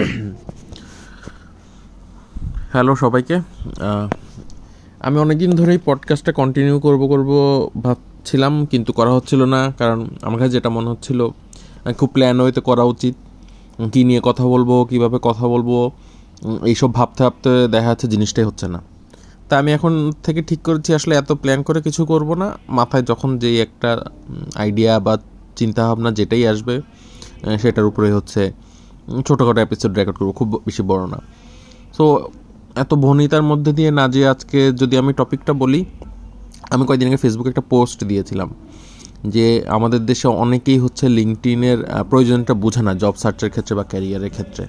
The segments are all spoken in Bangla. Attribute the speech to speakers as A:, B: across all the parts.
A: হ্যালো সবাইকে। আমি অনেকদিন ধরেই পডকাস্টটা কন্টিনিউ করব করব ভাবছিলাম, কিন্তু করা হচ্ছিল না, কারণ আমার কাছে যেটা মনে হচ্ছিল খুব প্ল্যান হয়তো করা উচিত। কী নিয়ে কথা বলব, কীভাবে কথা বলব এইসব ভাবতে ভাবতে দেখা যাচ্ছে জিনিসটাই হচ্ছে না। তা আমি এখন থেকে ঠিক করেছি, আসলে এত প্ল্যান করে কিছু করব না। মাথায় যখন যেই একটা আইডিয়া বা চিন্তাভাবনা যেটাই আসবে সেটার উপরে হচ্ছে ছোটোখাটো এপিসোড রেকর্ড করব, খুব বেশি বড় না। সো এত ভনিতার মধ্যে দিয়ে না যে আজকে যদি আমি টপিকটা বলি, আমি কয়েকদিন আগে ফেসবুকে একটা পোস্ট দিয়েছিলাম যে আমাদের দেশে অনেকেই হচ্ছে লিঙ্কটিনের প্রয়োজনটা বোঝে না জব সার্চের ক্ষেত্রে বা ক্যারিয়ারের ক্ষেত্রে।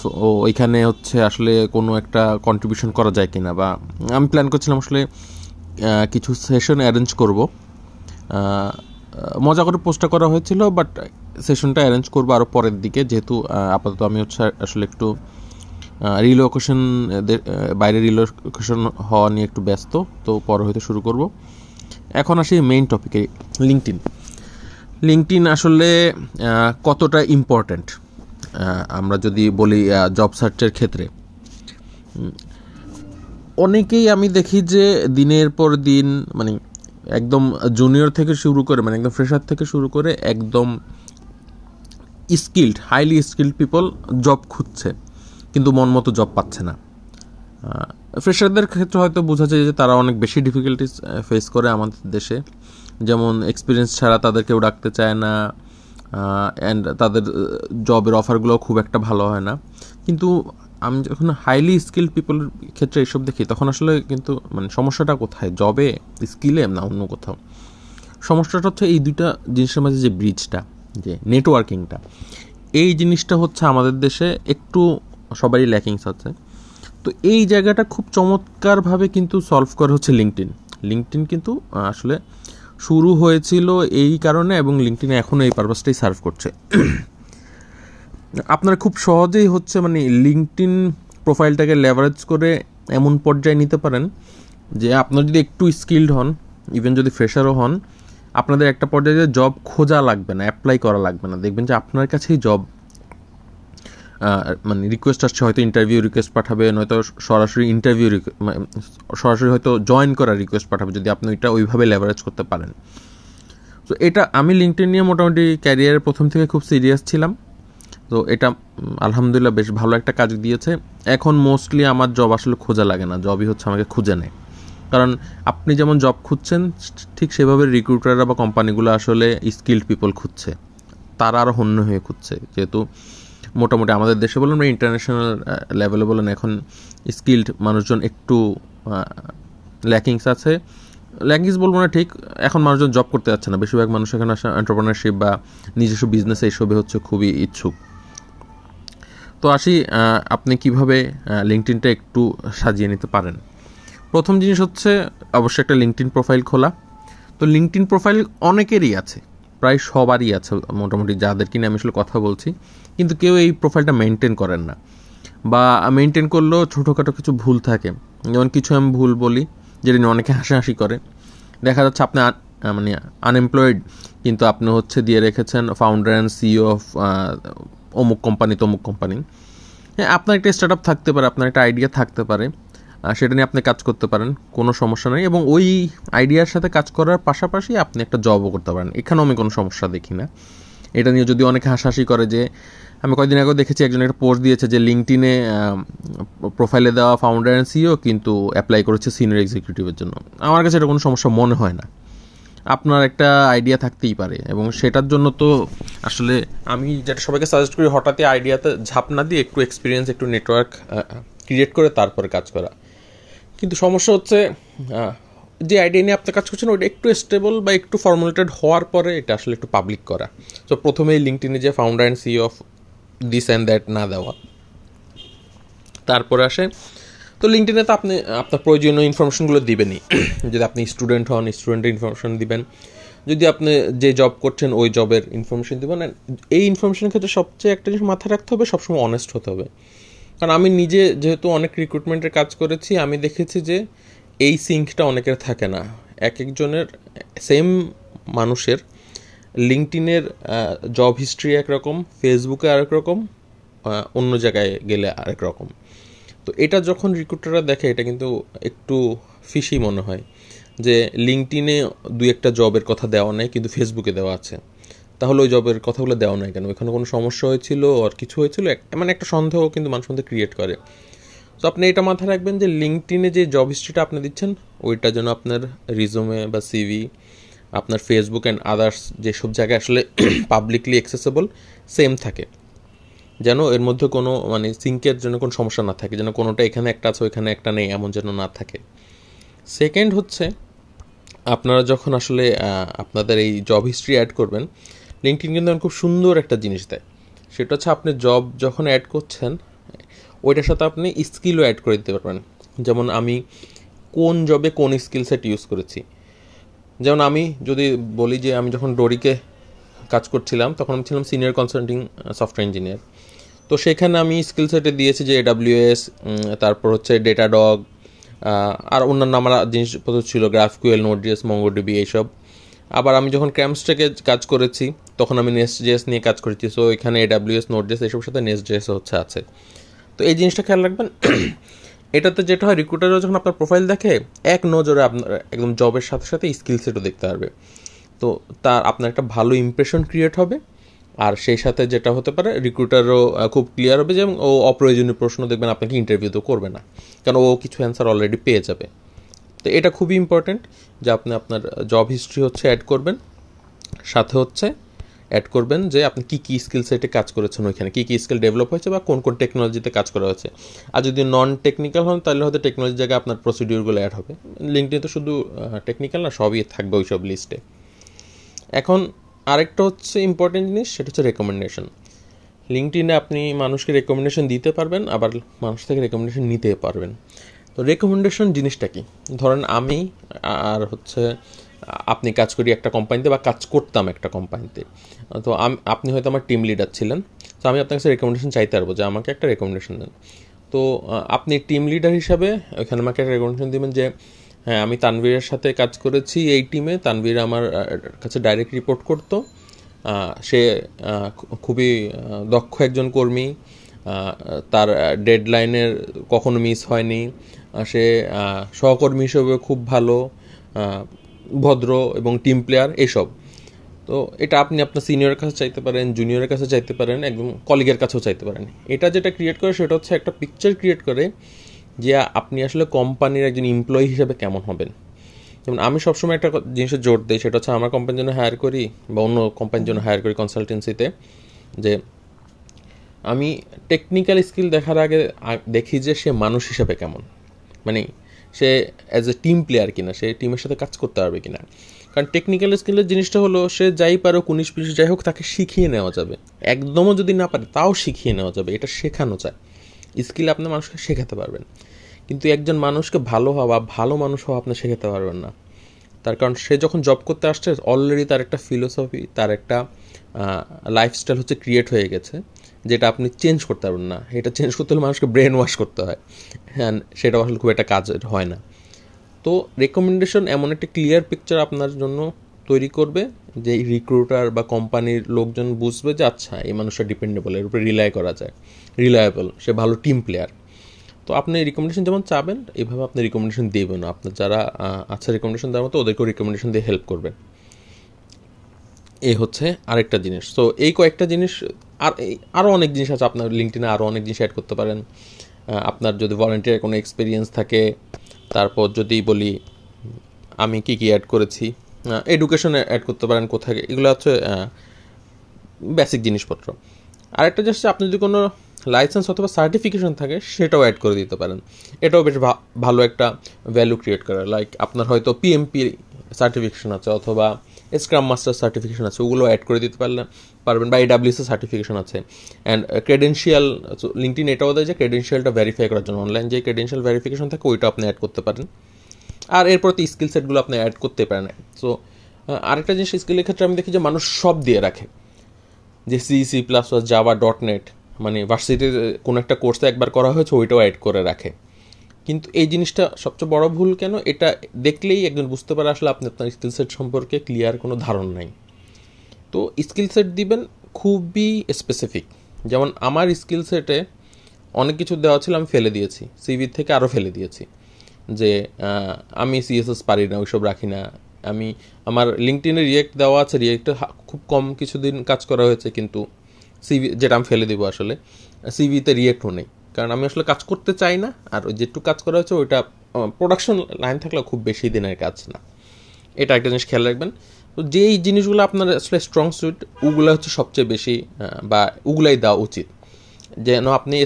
A: সো ওইখানে হচ্ছে আসলে কোনো একটা কন্ট্রিবিউশন করা যায় কিনা বা আমি প্ল্যান করছিলাম আসলে কিছু সেশন অ্যারেঞ্জ করব। মজা করে পোস্টটা করা হয়েছিল বাট সেশনটা অ্যারেঞ্জ করব আরও পরের দিকে, যেহেতু আপাতত আমি হচ্ছে আসলে একটু রিলোকেশন বাইরে রিলোকেশন হওয়া নিয়ে একটু ব্যস্ত, তো পরে হয়তো শুরু করব। এখন আসি মেইন টপিকে লিঙ্কটিন লিঙ্কটিন আসলে কতটা ইম্পর্ট্যান্ট আমরা যদি বলি জব সার্চের ক্ষেত্রে। অনেকেই আমি দেখি যে দিনের পর দিন মানে একদম জুনিয়র থেকে শুরু করে মানে একদম ফ্রেশার থেকে শুরু করে একদম skilled highly skilled people job খুঁজছে, কিন্তু মন মতো জব পাচ্ছে না। ফ্রেশারদের ক্ষেত্রে হয়তো বোঝা যায় যে তারা অনেক বেশি ডিফিকাল্টিস ফেস করে আমাদের দেশে। যেমন এক্সপিরিয়েন্স ছাড়া তাদের কেউ ডাকতে চায় না অ্যান্ড তাদের জবের অফারগুলো খুব একটা ভালো হয় না। কিন্তু আমি যখন হাইলি স্কিল পিপলের ক্ষেত্রে এসব দেখি, তখন আসলে কিন্তু মানে সমস্যাটা কোথায়? জবে স্কিলে না অন্য কোথাও? সমস্যাটা হচ্ছে এই দুইটা জিনিসের মাঝে যে ব্রিজটা যে নেটওয়ার্কিংটা এই জিনিসটা হচ্ছে আমাদের দেশে একটু সবারই ল্যাকিংস আছে। তো এই জায়গাটা খুব চমৎকারভাবে কিন্তু সলভ করা হচ্ছে লিঙ্কটিন লিঙ্কটিন কিন্তু আসলে শুরু হয়েছিল এই কারণে এবং লিঙ্কটিনে এখনও এই পারপাসটাই সার্ভ করছে। আপনারা খুব সহজেই হচ্ছে মানে লিঙ্কটিন প্রোফাইলটাকে লেভারেজ করে এমন পর্যায়ে নিতে পারেন যে আপনার যদি একটু স্কিল্ড হন ইভেন যদি ফ্রেশারও হন, আপনাদের একটা পর্যায়ে জব খোঁজা লাগবে না অ্যাপ্লাই করা লাগবে না। দেখবেন যে আপনার কাছেই জব মানে রিকোয়েস্ট আসছে, হয়তো ইন্টারভিউ রিকোয়েস্ট পাঠাবে, নয়তো সরাসরি ইন্টারভিউ সরাসরি হয়তো জয়েন করার রিকোয়েস্ট পাঠাবে, যদি আপনি ওইটা ওইভাবে লেভারেজ করতে পারেন। তো এটা আমি লিঙ্কটিন নিয়ে মোটামুটি ক্যারিয়ারের প্রথম থেকে খুব সিরিয়াস ছিলাম। তো এটা আলহামদুলিল্লাহ বেশ ভালো একটা কাজ দিয়েছে। এখন মোস্টলি আমার জব আসলে খোঁজা লাগে না জবই হচ্ছে আমাকে খুঁজে নেয়। কারণ আপনি যেমন জব খুঁজছেন, ঠিক সেভাবে রিক্রুটাররা বা কোম্পানিগুলো আসলে স্কিল্ড পিপল খুঁজছে। তারা আরও হন্য হয়ে খুঁজছে। যেহেতু মোটামুটি আমাদের দেশে বলুন বা ইন্টারন্যাশনাল লেভেলে বলেন, এখন স্কিল্ড মানুষজন একটু ল্যাকিংস আছে। ল্যাকিংস বলব না ঠিক, এখন মানুষজন জব করতে যাচ্ছে না। বেশিরভাগ মানুষ এখানে আসে এন্টারপ্রেনারশিপ বা নিজস্ব বিজনেস এইসবে হচ্ছে খুবই ইচ্ছুক। তো আসি আপনি কীভাবে লিঙ্কটিনটা একটু সাজিয়ে নিতে পারেন। প্রথম জিনিস হচ্ছে, অবশ্যই একটা লিঙ্কটিন প্রোফাইল খোলা। তো লিঙ্কটিন প্রোফাইল অনেকেরই আছে, প্রায় সবারই আছে মোটামুটি যাদের কিনে আমি আসলে কথা বলছি, কিন্তু কেউ এই প্রোফাইলটা মেনটেন করেন না। বা মেনটেন করলেও ছোটোখাটো কিছু ভুল থাকে। যেমন কিছু আমি ভুল বলি, যেটা নিয়ে অনেকে হাসাহাসি করে। দেখা যাচ্ছে আপনি মানে আনএমপ্লয়েড কিন্তু আপনি হচ্ছে দিয়ে রেখেছেন ফাউন্ডার অ্যান্ড সিইও অফ অমুক কোম্পানি তমুক কোম্পানি হ্যাঁ আপনার একটা স্টার্ট আপ থাকতে পারে, আপনার একটা আইডিয়া থাকতে পারে সেটা নিয়ে আপনি কাজ করতে পারেন, কোনো সমস্যা নেই। এবং ওই আইডিয়ার সাথে কাজ করার পাশাপাশি আপনি একটা জবও করতে পারেন। এখানেও আমি কোনো সমস্যা দেখি না। এটা নিয়ে যদি অনেকে হাসাহাসি করে যে, আমি কয়েকদিন আগেও দেখেছি একজন একটা পোস্ট দিয়েছে যে লিঙ্কটিনে প্রোফাইলে দেওয়া ফাউন্ডার অ্যান্ড সিও কিন্তু অ্যাপ্লাই করেছে সিনিয়র এক্সিকিউটিভের জন্য। আমার কাছে এটা কোনো সমস্যা মনে হয় না। আপনার একটা আইডিয়া থাকতেই পারে। এবং সেটার জন্য তো আসলে আমি যেটা সবাইকে সাজেস্ট করি, হঠাৎই আইডিয়াতে ঝাঁপ না দিয়ে একটু এক্সপিরিয়েন্স একটু নেটওয়ার্ক ক্রিয়েট করে তারপরে কাজ করা। কিন্তু সমস্যা হচ্ছে যে আইডিয়া নিয়ে আপনি কাজ করছেন, ওইটা একটু স্টেবল বা একটু ফর্মুলেটেড হওয়ার পরে এটা আসলে একটু পাবলিক করা। তো প্রথমেই লিঙ্কটিনে যে founder and CEO of this and that না দেওয়া। তারপরে আসে তো লিঙ্কটিনে তো আপনি, আপনার প্রয়োজনীয় ইনফরমেশনগুলো দিবেনই। যদি আপনি স্টুডেন্ট হন স্টুডেন্টের ইনফরমেশন দিবেন। যদি আপনি যে জব করছেন, ওই জবের ইনফরমেশন দেবেন। এই ইনফরমেশনের ক্ষেত্রে সবচেয়ে একটা জিনিস মাথায় রাখতে হবে, সবসময় অনেস্ট হতে হবে। কারণ আমি নিজে যেহেতু অনেক রিক্রুটমেন্টের কাজ করেছি, আমি দেখেছি যে এই সিঙ্কটা অনেকের থাকে না। এক একজনের সেম মানুষের লিঙ্কটিনের জব হিস্ট্রি একরকম ফেসবুকে আরেক রকম অন্য জায়গায় গেলে আরেক রকম। তো এটা যখন রিক্রুটাররা দেখে, এটা কিন্তু একটু ফিসি মনে হয় যে লিঙ্কটিনে দুই একটা জবের কথা দেওয়া নেই, কিন্তু ফেসবুকে দেওয়া আছে। তাহলে ওই জবের কথাগুলো দেওয়া নাই কেন? ওইখানে কোনো সমস্যা হয়েছিল আর কিছু হয়েছিল? মানে একটা সন্দেহ কিন্তু মানুষ মধ্যে ক্রিয়েট করে। তো আপনি এটা মাথায় রাখবেন যে লিঙ্কটিনে যে জব হিস্ট্রিটা আপনি দিচ্ছেন, ওইটা যেন আপনার রিজুমে বা সিভি আপনার ফেসবুক অ্যান্ড আদার্স যেসব জায়গায় আসলে পাবলিকলি অ্যাক্সেসেবল সেম থাকে। যেন এর মধ্যে কোনো মানে সিঙ্কের জন্য কোনো সমস্যা না থাকে, যেন কোনোটা এখানে একটা আছে, ওইখানে একটা নেই, এমন যেন না থাকে। সেকেন্ড হচ্ছে, আপনারা যখন আসলে আপনাদের এই জব হিস্ট্রি অ্যাড করবেন লিঙ্কটিন কিন্তু খুব সুন্দর একটা জিনিস দেয়। সেটা হচ্ছে আপনি জব যখন অ্যাড করছেন, ওইটার সাথে আপনি স্কিলও অ্যাড করে দিতে পারবেন। যেমন আমি কোন জবে কোন স্কিল সেট ইউজ করেছি। যেমন আমি যদি বলি যে, আমি যখন ডোরিকে কাজ করছিলাম, তখন আমি ছিলাম সিনিয়র কনসাল্টিং সফটওয়্যার ইঞ্জিনিয়ার তো সেখানে আমি স্কিল সেটে দিয়েছি যে এডাব্লিউএস তারপর হচ্ছে ডেটা ডগ আর অন্যান্য আমার জিনিসপত্র ছিল গ্রাফকুয়েল নোটজিএস মঙ্গোডিবি এইসব। আবার আমি যখন ক্যাম্পসটাকে কাজ করেছি, তখন আমি নেক্সট জেস নিয়ে কাজ করেছি। সো এখানে এডাব্লিউএস নোটজেস এইসবের সাথে নেক্সট জেস হচ্ছে আছে। তো এই জিনিসটা খেয়াল রাখবেন, এটাতে যেটা হয় রিক্রুটারও যখন আপনার প্রোফাইল দেখে, এক নজরে আপনার একদম জবের সাথে সাথে স্কিল সেটও দেখতে পারবে। তো তার, আপনার একটা ভালো ইমপ্রেশন ক্রিয়েট হবে। আর সেই সাথে যেটা হতে পারে রিক্রুটারও খুব ক্লিয়ার হবে যে ও অপ্রয়োজনীয় প্রশ্ন দেখবেন আপনাকে ইন্টারভিউ তো করবে না। কারণ ও কিছু অ্যান্সার অলরেডি পেয়ে যাবে। তো এটা খুবই ইম্পর্টেন্ট যে আপনি আপনার জব হিস্ট্রি হচ্ছে অ্যাড করবেন। সাথে হচ্ছে অ্যাড করবেন যে, আপনি কী কী স্কিল সেটে কাজ করেছেন ওইখানে? কী কী স্কিল ডেভেলপ হয়েছে বা কোন কোন টেকনোলজিতে কাজ করা হয়েছে? আর যদি নন টেকনিক্যাল হন, তাহলে হয়তো টেকনোলজি জায়গায় আপনার প্রসিডিউরগুলো অ্যাড হবে। লিঙ্কটি তো শুধু টেকনিক্যাল না, সবই থাকবে ওই সব লিস্টে এখন আরেকটা হচ্ছে ইম্পর্টেন্ট জিনিস, সেটা হচ্ছে রেকমেন্ডেশন লিঙ্কটিনে আপনি মানুষকে রেকমেন্ডেশন দিতে পারবেন, আবার মানুষ থেকে রেকমেন্ডেশন নিতে পারবেন। তো রেকমেন্ডেশন জিনিসটা কি? ধরেন আমি, আর হচ্ছে আপনি কাজ করি একটা কোম্পানিতে বা কাজ করতাম একটা কোম্পানিতে তো। আপনি হয়তো আমার টিম লিডার ছিলেন, তো আমি আপনার কাছে রেকমেন্ডেশন চাইতে পারব যে আমাকে একটা রেকমেন্ডেশন দেন। তো আপনি টিম লিডার হিসাবে ওইখানে আমাকে একটা রেকমেন্ডেশন দেবেন যে হ্যাঁ আমি তানভীরের সাথে কাজ করেছি এই টিমে। তানভীর আমার কাছে ডাইরেক্ট রিপোর্ট করতো। সে খুবই দক্ষ একজন কর্মী। তার ডেডলাইনের কখনো মিস হয়নি। সে সহকর্মী হিসেবে খুব ভালো ভদ্র এবং টিম প্লেয়ার এসব। তো এটা আপনি আপনার সিনিয়রের কাছে চাইতে পারেন জুনিয়রের কাছে চাইতে পারেন, একদম কলিগের কাছেও চাইতে পারেন। এটা যেটা ক্রিয়েট করে সেটা হচ্ছে একটা পিকচার ক্রিয়েট করে যে আপনি আসলে কোম্পানির একজন এমপ্লয়ি হিসেবে কেমন হবেন? যেমন আমি সবসময় একটা জিনিসের জোর দিই, সেটা হচ্ছে আমার কোম্পানির জন্য হায়ার করি বা অন্য কোম্পানির জন্য হায়ার করি কনসালটেন্সিতে যে আমি টেকনিক্যাল স্কিল দেখার আগে দেখি যে সে মানুষ হিসেবে কেমন। মানে সে অ্যাজ এ টিম প্লেয়ার কিনা, সে টিমের সাথে কাজ করতে পারবে কিনা। কারণ টেকনিক্যাল স্কিলের জিনিসটা হলো, সে যাই পারো উনিশ বিশ, যাই হোক, তাকে শিখিয়ে নেওয়া যাবে। একদমও যদি না পারে, তাও শিখিয়ে নেওয়া যাবে, এটা শেখানো যায়। স্কিল আপনি মানুষকে শেখাতে পারবেন। কিন্তু একজন মানুষকে ভালো হওয়া, ভালো মানুষ হওয়া আপনি শেখাতে পারবেন না। তার কারণ সে যখন জব করতে আসছে অলরেডি তার একটা ফিলোসফি তার একটা লাইফস্টাইল হচ্ছে ক্রিয়েট হয়ে গেছে, যেটা আপনি চেঞ্জ করতে পারবেন না। এটা চেঞ্জ করতে হলে মানুষকে ব্রেন ওয়াশ করতে হয়। হ্যাঁ সেটা আসলে খুব একটা কাজ হয় না। তো রেকমেন্ডেশন এমন একটা ক্লিয়ার পিকচার আপনার জন্য তৈরি করবে যে রিক্রুটার বা কোম্পানির লোকজন বুঝবে যে আচ্ছা এই মানুষটা ডিপেন্ডেবল এর উপরে রিলাই করা যায়। রিলায়েবল সে ভালো টিম প্লেয়ার তো আপনি রিকমেন্ডেশন যেমন চাবেন এইভাবে আপনি রিকমেন্ডেশন দেবেন আপনার যারা আচ্ছা রিকমেন্ডেশন দেওয়ার মতো, ওদেরকেও রিকমেন্ডেশন দিয়ে হেল্প করবেন। এই হচ্ছে আরেকটা জিনিস। তো এই কয়েকটা জিনিস, আর আরও অনেক জিনিস আছে আপনার লিঙ্কটিনে আরও অনেক জিনিস অ্যাড করতে পারেন। আপনার যদি ভলেন্টিয়ার কোনো এক্সপিরিয়েন্স থাকে, তারপর যদি বলি, আমি কি কি অ্যাড করেছি এডুকেশন অ্যাড করতে পারেন কোথায়, এগুলো হচ্ছে বেসিক জিনিসপত্র। আরেকটা জিনিস আপনি যদি কোনো লাইসেন্স অথবা সার্টিফিকেশন থাকে, সেটাও অ্যাড করে দিতে পারেন। এটাও বেশ ভালো একটা ভ্যালু ক্রিয়েট করে। লাইক আপনার হয়তো পিএমপি সার্টিফিকেশন আছে অথবা স্ক্রাম মাস্টার সার্টিফিকেশন আছে, ওগুলো অ্যাড করে দিতে পারলেন পারবেন, বা এডাব্লিউসি সার্টিফিকেশন আছে। অ্যান্ড ক্রেডেন্সিয়াল লিঙ্কটিন এটাও দেয় যে ক্রেডেন্সিয়ালটা ভেরিফাই করার জন্য। অনলাইন যে ক্রেডেন্সিয়াল ভেরিফিকেশন থাকে, ওইটা আপনি অ্যাড করতে পারেন। আর এরপর তো স্কিল সেটগুলো আপনি অ্যাড করতে পারেন। সো আরেকটা জিনিস স্কিলের ক্ষেত্রে আমি দেখি যে মানুষ সব দিয়ে রাখে। যে C C plus Java dot net মানে ভার্সিটির কোনো একটা কোর্সে একবার করা হয়েছে, ওইটাও অ্যাড করে রাখে। কিন্তু এই জিনিসটা সবচেয়ে বড় ভুল কেন? এটা দেখলেই একজন বুঝতে পারে আসলে আপনি আপনার স্কিল সেট সম্পর্কে ক্লিয়ার কোনো ধারণ নাই। তো স্কিল সেট দিবেন খুবই স্পেসিফিক যেমন আমার স্কিল সেটে অনেক কিছু দেওয়া ছিল, আমি ফেলে দিয়েছি। সিভি থেকে আরও ফেলে দিয়েছি। যে আমি সিএসএস পারি না, ওইসব রাখি না। আমি, আমার লিঙ্কটিনে রিয়েক্ট দেওয়া আছে রিয়েক্টে খুব কম কিছুদিন কাজ করা হয়েছে, কিন্তু সিভি যেটা আমি ফেলে দিব আসলে সিভিতে রিয়েক্টও নেই। কারণ আমি আসলে কাজ করতে চাই না, আর ওই যেটুকু কাজ করা হয়েছে, ওইটা প্রোডাকশন লাইন থাকলে খুব বেশি দিনের কাজ না। এটা একটা জিনিস খেয়াল রাখবেন। তো যেই জিনিসগুলো আপনার আসলে স্ট্রং সুইট ওগুলো হচ্ছে সবচেয়ে বেশি বা ওগুলাই দেওয়া উচিত। যেন আপনি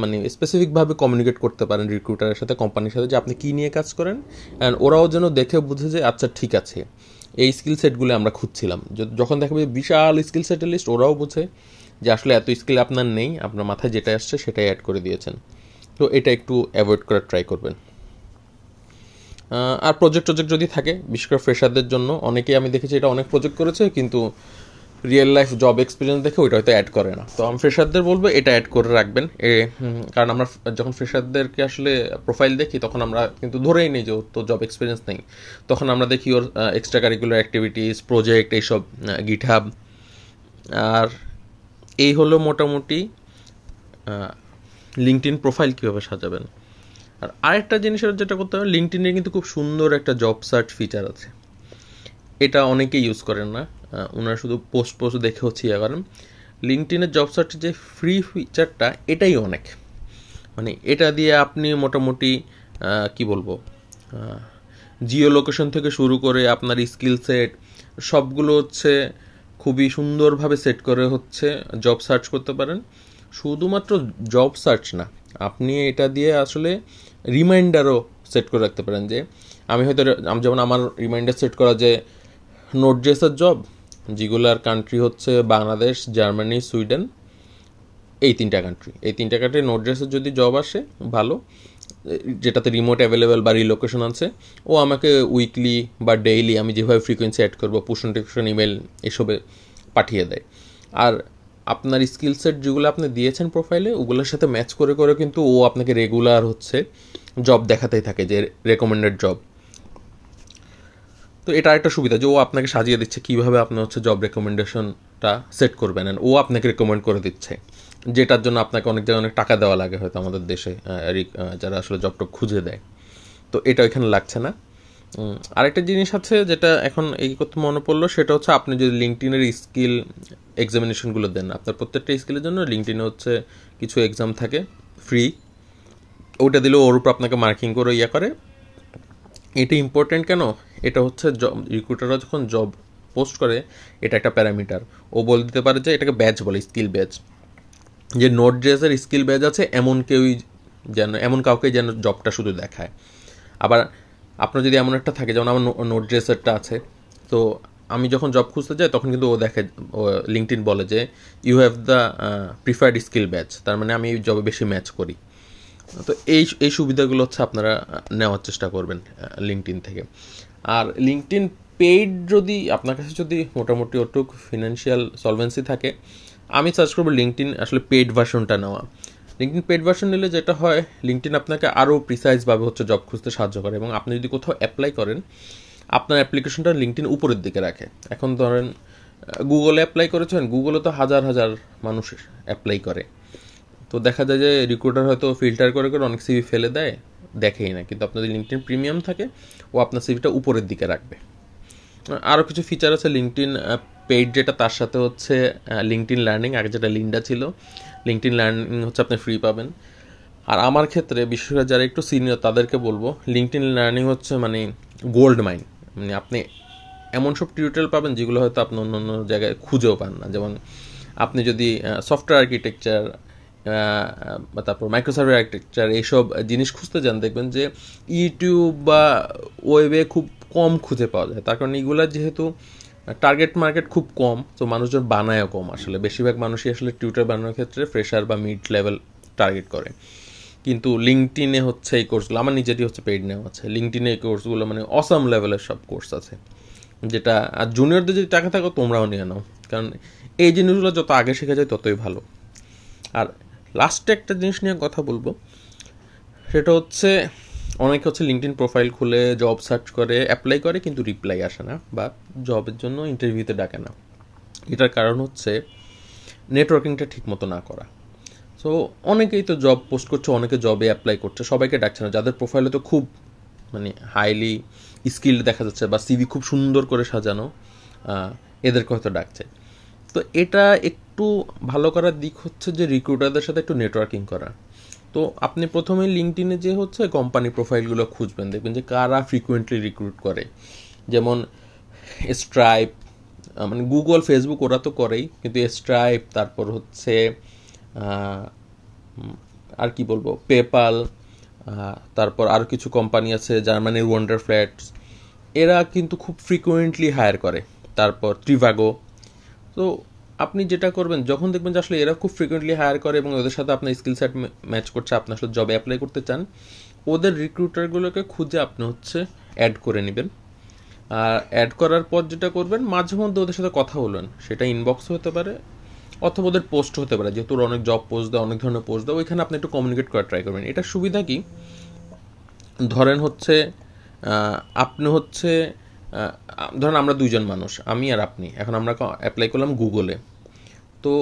A: মানে স্পেসিফিকভাবে কমিউনিকেট করতে পারেন রিক্রুটারের সাথে কোম্পানির সাথে যে আপনি কী নিয়ে কাজ করেন অ্যান্ড ওরাও যেন দেখে বুঝে যে আচ্ছা ঠিক আছে, এই স্কিল সেটগুলো আমরা খুঁজছিলাম। যখন দেখাবে বিশাল স্কিল সেটের লিস্ট ওরাও বুঝে যে আসলে এত স্কিল আপনার নেই, আপনার মাথায় যেটা আসছে সেটাই অ্যাড করে দিয়েছেন। তো এটা একটু অ্যাভয়েড করার ট্রাই করবেন। আর প্রজেক্ট টজেক্ট যদি থাকে, বিশেষ করে ফ্রেশারদের জন্য, অনেকেই আমি দেখেছি এটা অনেক প্রজেক্ট করেছে, কিন্তু রিয়েল লাইফ জব এক্সপিরিয়েন্স দেখে ওইটা হয়তো অ্যাড করে না। তো আমি ফ্রেশারদের বলব, এটা অ্যাড করে রাখবেন। এ কারণ আমরা যখন ফ্রেশারদেরকে আসলে প্রোফাইল দেখি, তখন আমরা কিন্তু ধরেই নিই যে ওর তো জব এক্সপিরিয়েন্স নেই। তখন আমরা দেখি ওর এক্সট্রা কারিকুলার অ্যাক্টিভিটিস প্রজেক্ট এইসব গিটহাব আর এই হলো মোটামুটি লিঙ্কড প্রোফাইল কীভাবে সাজাবেন। আর আরেকটা জিনিসের যেটা করতে হবে লিঙ্কড কিন্তু খুব সুন্দর একটা জব সার্চ ফিচার আছে। এটা অনেকেই ইউজ করেন না। ওনারা শুধু পোস্ট পোস্ট দেখে হচ্ছে ইয়ে করেন। লিঙ্কটিনের জব সার্চের যে ফ্রি ফিচারটা এটাই অনেক। মানে এটা দিয়ে আপনি মোটামুটি কি বলব জিও লোকেশন থেকে শুরু করে আপনার স্কিল সেট সবগুলো হচ্ছে খুবই সুন্দরভাবে সেট করে হচ্ছে জব সার্চ করতে পারেন। শুধুমাত্র জব সার্চ না, আপনি এটা দিয়ে আসলে রিমাইন্ডারও সেট করে রাখতে পারেন যে, আমি হয়তো যেমন আমার রিমাইন্ডার সেট করা যে নোট জেসের জব যেগুলার কান্ট্রি হচ্ছে বাংলাদেশ জার্মানি সুইডেন এই তিনটা কান্ট্রি এই তিনটা কান্ট্রি নোট ড্রেসের যদি জব আসে, ভালো, যেটাতে রিমোট অ্যাভেলেবেল বা রিলোকেশন আছে, ও আমাকে উইকলি বা ডেইলি আমি যেভাবে ফ্রিকোয়েন্সি অ্যাড করব পুশ নোটিফিকেশন ইমেল এসবে পাঠিয়ে দেয়। আর আপনার স্কিল সেট যেগুলো আপনি দিয়েছেন প্রোফাইলে ওগুলোর সাথে ম্যাচ করে করে কিন্তু ও আপনাকে রেগুলার হচ্ছে জব দেখাতেই থাকে, যে রেকমেন্ডেড জব তো এটা একটা সুবিধা যে ও আপনাকে সাজিয়ে দিচ্ছে কীভাবে আপনি হচ্ছে জব রেকমেন্ডেশনটা সেট করবেন ও আপনাকে রেকমেন্ড করে দিচ্ছে। যেটার জন্য আপনাকে অনেক জায়গায় অনেক টাকা দেওয়া লাগে হয়তো আমাদের দেশে যারা আসলে জব টব খুঁজে দেয়। তো এটা এখানে লাগছে না। আরেকটা জিনিস আছে যেটা এখন এই করতে মনে পড়ল, সেটা হচ্ছে আপনি যদি লিঙ্কটিনের স্কিল এক্সামিনেশনগুলো দেন, আপনার প্রত্যেকটা স্কিলের জন্য লিঙ্কটিনে হচ্ছে কিছু এক্সাম থাকে ফ্রি ওটা দিলেও ওর উপর আপনাকে মার্কিং করে ইয়ে করে। এটা ইম্পর্টেন্ট কেন? এটা হচ্ছে জব রিক্রুটাররা যখন জব পোস্ট করে, এটা একটা প্যারামিটার ও বলে দিতে পারে যে এটাকে ব্যাচ বলে স্কিল ব্যাচ যে নোট ড্রেসের স্কিল ব্যাচ আছে, এমন কেউই যেন, এমন কাউকে যেন জবটা শুধু দেখায়। আবার আপনার যদি এমন একটা থাকে, যেমন আমার নোট ড্রেসারটা আছে, তো আমি যখন জব খুঁজতে যাই, তখন কিন্তু ও দেখে, ও লিঙ্কটিন বলে যে you have the preferred skill badge তার মানে আমি এই জবে বেশি ম্যাচ করি। তো এই এই সুবিধাগুলো হচ্ছে আপনারা নেওয়ার চেষ্টা করবেন লিঙ্কটিন থেকে। আর লিঙ্কটিন পেইড যদি আপনার কাছে যদি মোটামুটি ওটুক ফিনান্সিয়াল সলভেন্সি থাকে, আমি সার্চ করব লিঙ্কটিন আসলে পেইড ভার্সনটা নেওয়া। লিঙ্কটিন পেড ভার্সন নিলে যেটা হয় লিঙ্কটিন আপনাকে আরও প্রিসাইজভাবে হচ্ছে জব খুঁজতে সাহায্য করে এবং আপনি যদি কোথাও অ্যাপ্লাই করেন, আপনার অ্যাপ্লিকেশনটা লিঙ্কটিন উপরের দিকে রাখে। এখন ধরেন গুগলে অ্যাপ্লাই করেছেন গুগলে তো হাজার হাজার মানুষ অ্যাপ্লাই করে। তো দেখা যায় যে রিক্রুটার হয়তো ফিল্টার করে করে অনেক সিভি ফেলে দেয়, দেখেই না। কিন্তু আপনাদের লিঙ্কটিন প্রিমিয়াম থাকে, ও আপনার সিভিটা উপরের দিকে রাখবে। আরও কিছু ফিচার আছে লিঙ্কটিন পেইড যেটা, তার সাথে হচ্ছে লিঙ্কটিন লার্নিং আগে যেটা লিন্ডা ছিল লিঙ্কটিন লার্নিং হচ্ছে আপনি ফ্রি পাবেন। আর আমার ক্ষেত্রে বিশেষ করে যারা একটু সিনিয়র তাদেরকে বলব লিঙ্কটিন লার্নিং হচ্ছে মানে গোল্ড মাইন মানে আপনি এমন সব টিউটোরিয়াল পাবেন যেগুলো হয়তো আপনি অন্য অন্য জায়গায় খুঁজেও পান না। যেমন আপনি যদি সফটওয়্যার আর্কিটেকচার তারপর মাইক্রোসফট আর্কিটেকচার এইসব জিনিস খুঁজতে যান, দেখবেন যে ইউটিউব বা ওয়েবে খুব কম খুঁজে পাওয়া যায়। তার কারণ এগুলা যেহেতু টার্গেট মার্কেট খুব কম, তো মানুষজন বানায়ও কম আসলে। বেশিরভাগ মানুষই আসলে টিউটার বানানোর ক্ষেত্রে ফ্রেশার বা মিড লেভেল টার্গেট করে। কিন্তু লিঙ্কটিনে হচ্ছে এই কোর্সগুলো আমার নিজেরই হচ্ছে পেইড নেওয়া আছে। লিঙ্কটিনে এই কোর্সগুলো মানে অসাম লেভেলের সব কোর্স আছে। যেটা, আর জুনিয়রদের যদি টাকা থাকো, তোমরাও নিয়ে নাও। কারণ এই জিনিসগুলো যত আগে শেখা যায়, ততই ভালো। আর লাস্টে একটা জিনিস নিয়ে কথা বলব। সেটা হচ্ছে, অনেকে হচ্ছে লিঙ্কডিন প্রোফাইল খুলে জব সার্চ করে অ্যাপ্লাই করে, কিন্তু রিপ্লাই আসে না বা জবের জন্য ইন্টারভিউতে ডাকে না। এটার কারণ হচ্ছে নেটওয়ার্কিংটা ঠিক মতো না করা। সো অনেকেই তো জব পোস্ট করছে, অনেকে জবে অ্যাপ্লাই করছে, সবাইকে ডাকছে না। যাদের প্রোফাইলে তো খুব মানে হাইলি স্কিল্ড দেখা যাচ্ছে বা সিভি খুব সুন্দর করে সাজানো এদেরকে হয়তো ডাকছে। তো এটা একটু ভালো করার দিক হচ্ছে যে রিক্রুটারদের সাথে একটু নেটওয়ার্কিং করা। তো আপনি প্রথমে লিঙ্কডিনে যে হচ্ছে কোম্পানি প্রোফাইলগুলো খুঁজবেন, দেখবেন যে কারা ফ্রিকুয়েন্টলি রিক্রুট করে। যেমন স্ট্রাইপ মানে গুগল ফেসবুক ওরা তো করেই, কিন্তু স্ট্রাইপ তারপর হচ্ছে আর কি বলব পেপাল তারপর আরও কিছু কোম্পানি আছে জার্মানির ওয়ান্ডার ফ্ল্যাটস এরা কিন্তু খুব ফ্রিকুয়েন্টলি হায়ার করে। তারপর ত্রিভাগো তো আপনি যেটা করবেন, যখন দেখবেন যে আসলে এরা খুব ফ্রিকুয়েন্টলি হায়ার করে এবং ওদের সাথে আপনার স্কিল সেট ম্যাচ করছে, আপনি আসলে জবে অ্যাপ্লাই করতে চান, ওদের রিক্রুটারগুলোকে খুঁজে আপনি হচ্ছে অ্যাড করে নেবেন। আর অ্যাড করার পর যেটা করবেন, মাঝে মধ্যে ওদের সাথে কথা বলবেন। সেটা ইনবক্স হতে পারে, অথবা ওদের পোস্ট হতে পারে। যেহেতু অনেক জব পোস্ট দেয়, অনেক ধরনের পোস্ট দেয়, ওইখানে আপনি একটু কমিউনিকেট করার ট্রাই করবেন। এটা সুবিধা কি? ধরেন হচ্ছে আপনি হচ্ছে ধরেন আমরা দুইজন মানুষ, আমি আর আপনি। এখন আমরা অ্যাপ্লাই করলাম গুগলে তো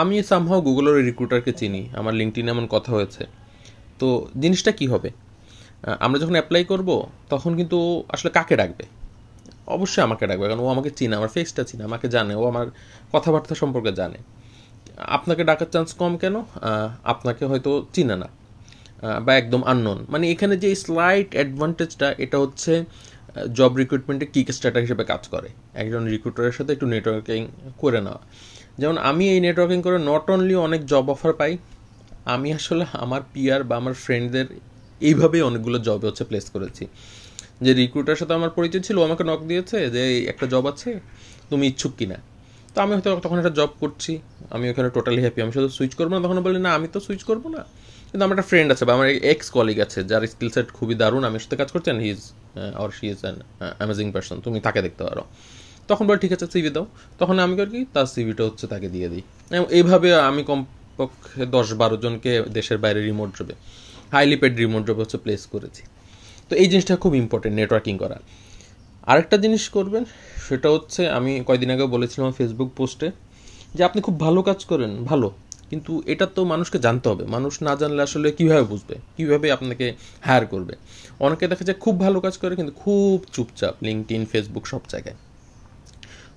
A: আমি সামহাও গুগলের রিক্রুটারকে চিনি, আমার লিঙ্কটিনে এমন কথা হয়েছে। তো জিনিসটা কি হবে? আমরা যখন অ্যাপ্লাই করব, তখন কিন্তু আসলে কাকে ডাকবে? অবশ্যই আমাকে ডাকবে, কারণ ও আমাকে চিনে, আমার ফেসটা চিনে, আমাকে জানে, ও আমার কথাবার্তা সম্পর্কে জানে। আপনাকে ডাকার চান্স কম কেন? আপনাকে হয়তো চিনে না। বা একদম আননোন মানে এখানে যে স্লাইট অ্যাডভান্টেজটা এটা হচ্ছে জব রিক্রুটমেন্টে কিক স্টার্টার হিসেবে কাজ করে? একজন রিক্রুটারের সাথে একটু নেটওয়ার্কিং করে নেওয়া। যেমন আমি এই নেটওয়ার্কিং করে নট অনলি অনেক জব অফার পাই, আমি আসলে আমার পিয়ার বা আমার ফ্রেন্ডদের এইভাবেই অনেকগুলো জবে হচ্ছে প্লেস করেছি। যে রিক্রুটার সাথে আমার পরিচয় ছিল আমাকে নক দিয়েছে যে একটা জব আছে, তুমি ইচ্ছুক কিনা? তো আমি হয়তো তখন একটা জব করছি, আমি ওখানে টোটালি হ্যাপি আমি শুধু সুইচ করব না? তখন বলি, না, আমি তো সুইচ করব না। কিন্তু আমার একটা ফ্রেন্ড আছে বা আমার এক্স কলিগ আছে, যার স্কিল সেট খুবই দারুণ, আমি সাথে কাজ করছি he is or she is an amazing person তুমি তাকে দেখতে পারো। তখন বলে, ঠিক আছে সিভি দাও। তখন আমি করি কি, তার সিভিটা হচ্ছে তাকে দিয়ে দিই। এইভাবে আমি কমপক্ষে দশ বারো জনকে দেশের বাইরে রিমোট জবে হাইলি পেড রিমোট জবে হচ্ছে প্লেস করেছি। তো এই জিনিসটা খুব ইম্পর্টেন্ট নেটওয়ার্কিং করা। আরেকটা জিনিস করবেন, সেটা হচ্ছে আমি কয়দিন আগে বলেছিলাম ফেসবুক পোস্টে যে আপনি খুব ভালো কাজ করেন, ভালো। কিন্তু এটা তো মানুষকে জানতে হবে। মানুষ না জানলে আসলে কীভাবে বুঝবে? কীভাবে আপনাকে হায়ার করবে? অনেকে দেখা যায় খুব ভালো কাজ করে, কিন্তু খুব চুপচাপ লিঙ্কড ইন ফেসবুক সব জায়গায়।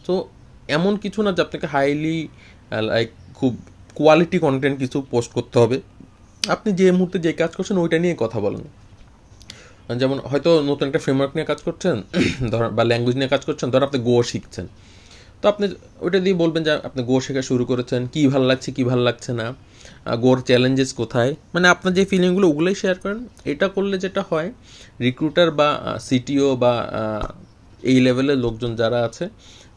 A: তো এমন কিছু না যে আপনাকে হাইলি লাইক খুব কোয়ালিটি কন্টেন্ট কিছু পোস্ট করতে হবে। আপনি যে মুহূর্তে যে কাজ করছেন, ওইটা নিয়ে কথা বলেন। যেমন হয়তো নতুন একটা ফ্রেমওয়ার্ক নিয়ে কাজ করছেন, ধর, বা ল্যাঙ্গুয়েজ নিয়ে কাজ করছেন, ধর আপনি গো শিখছেন। তো আপনি ওইটা দিয়ে বলবেন যে আপনি গো শেখা শুরু করেছেন, কী ভালো লাগছে, কী ভালো লাগছে না গোর চ্যালেঞ্জেস কোথায়? মানে আপনার যে ফিলিংগুলো ওগুলোই শেয়ার করেন। এটা করলে যেটা হয় রিক্রুটার বা সিটিও বা এই লেভেলের লোকজন যারা আছে,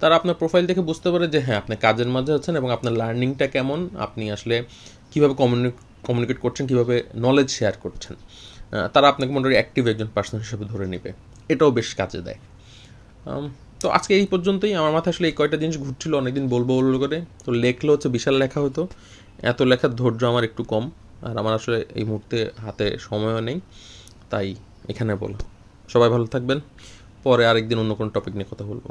A: তারা আপনার প্রোফাইল দেখে বুঝতে পারে যে হ্যাঁ আপনি কাজের মাঝে আছেন এবং আপনার লার্নিংটা কেমন, আপনি আসলে কীভাবে কমিউনিক কমিউনিকেট করছেন, কীভাবে নলেজ শেয়ার করছেন। তারা আপনাকে মোটামুটি অ্যাক্টিভ একজন পার্সন হিসেবে ধরে নেবে। এটাও বেশ কাজে দেয়। তো আজকে এই পর্যন্তই। আমার মাথায় আসলে এই কয়টা জিনিস ঘুরছিল, অনেকদিন বলব বলব করে। তো লেখলে হচ্ছে বিশাল লেখা হতো। এত লেখার ধৈর্য আমার একটু কম, আর আমার আসলে এই মুহূর্তে হাতে সময়ও নেই। তাই এখানে বলো। সবাই ভালো থাকবেন। পরে আরেকদিন অন্য কোনো টপিক নিয়ে কথা বলব।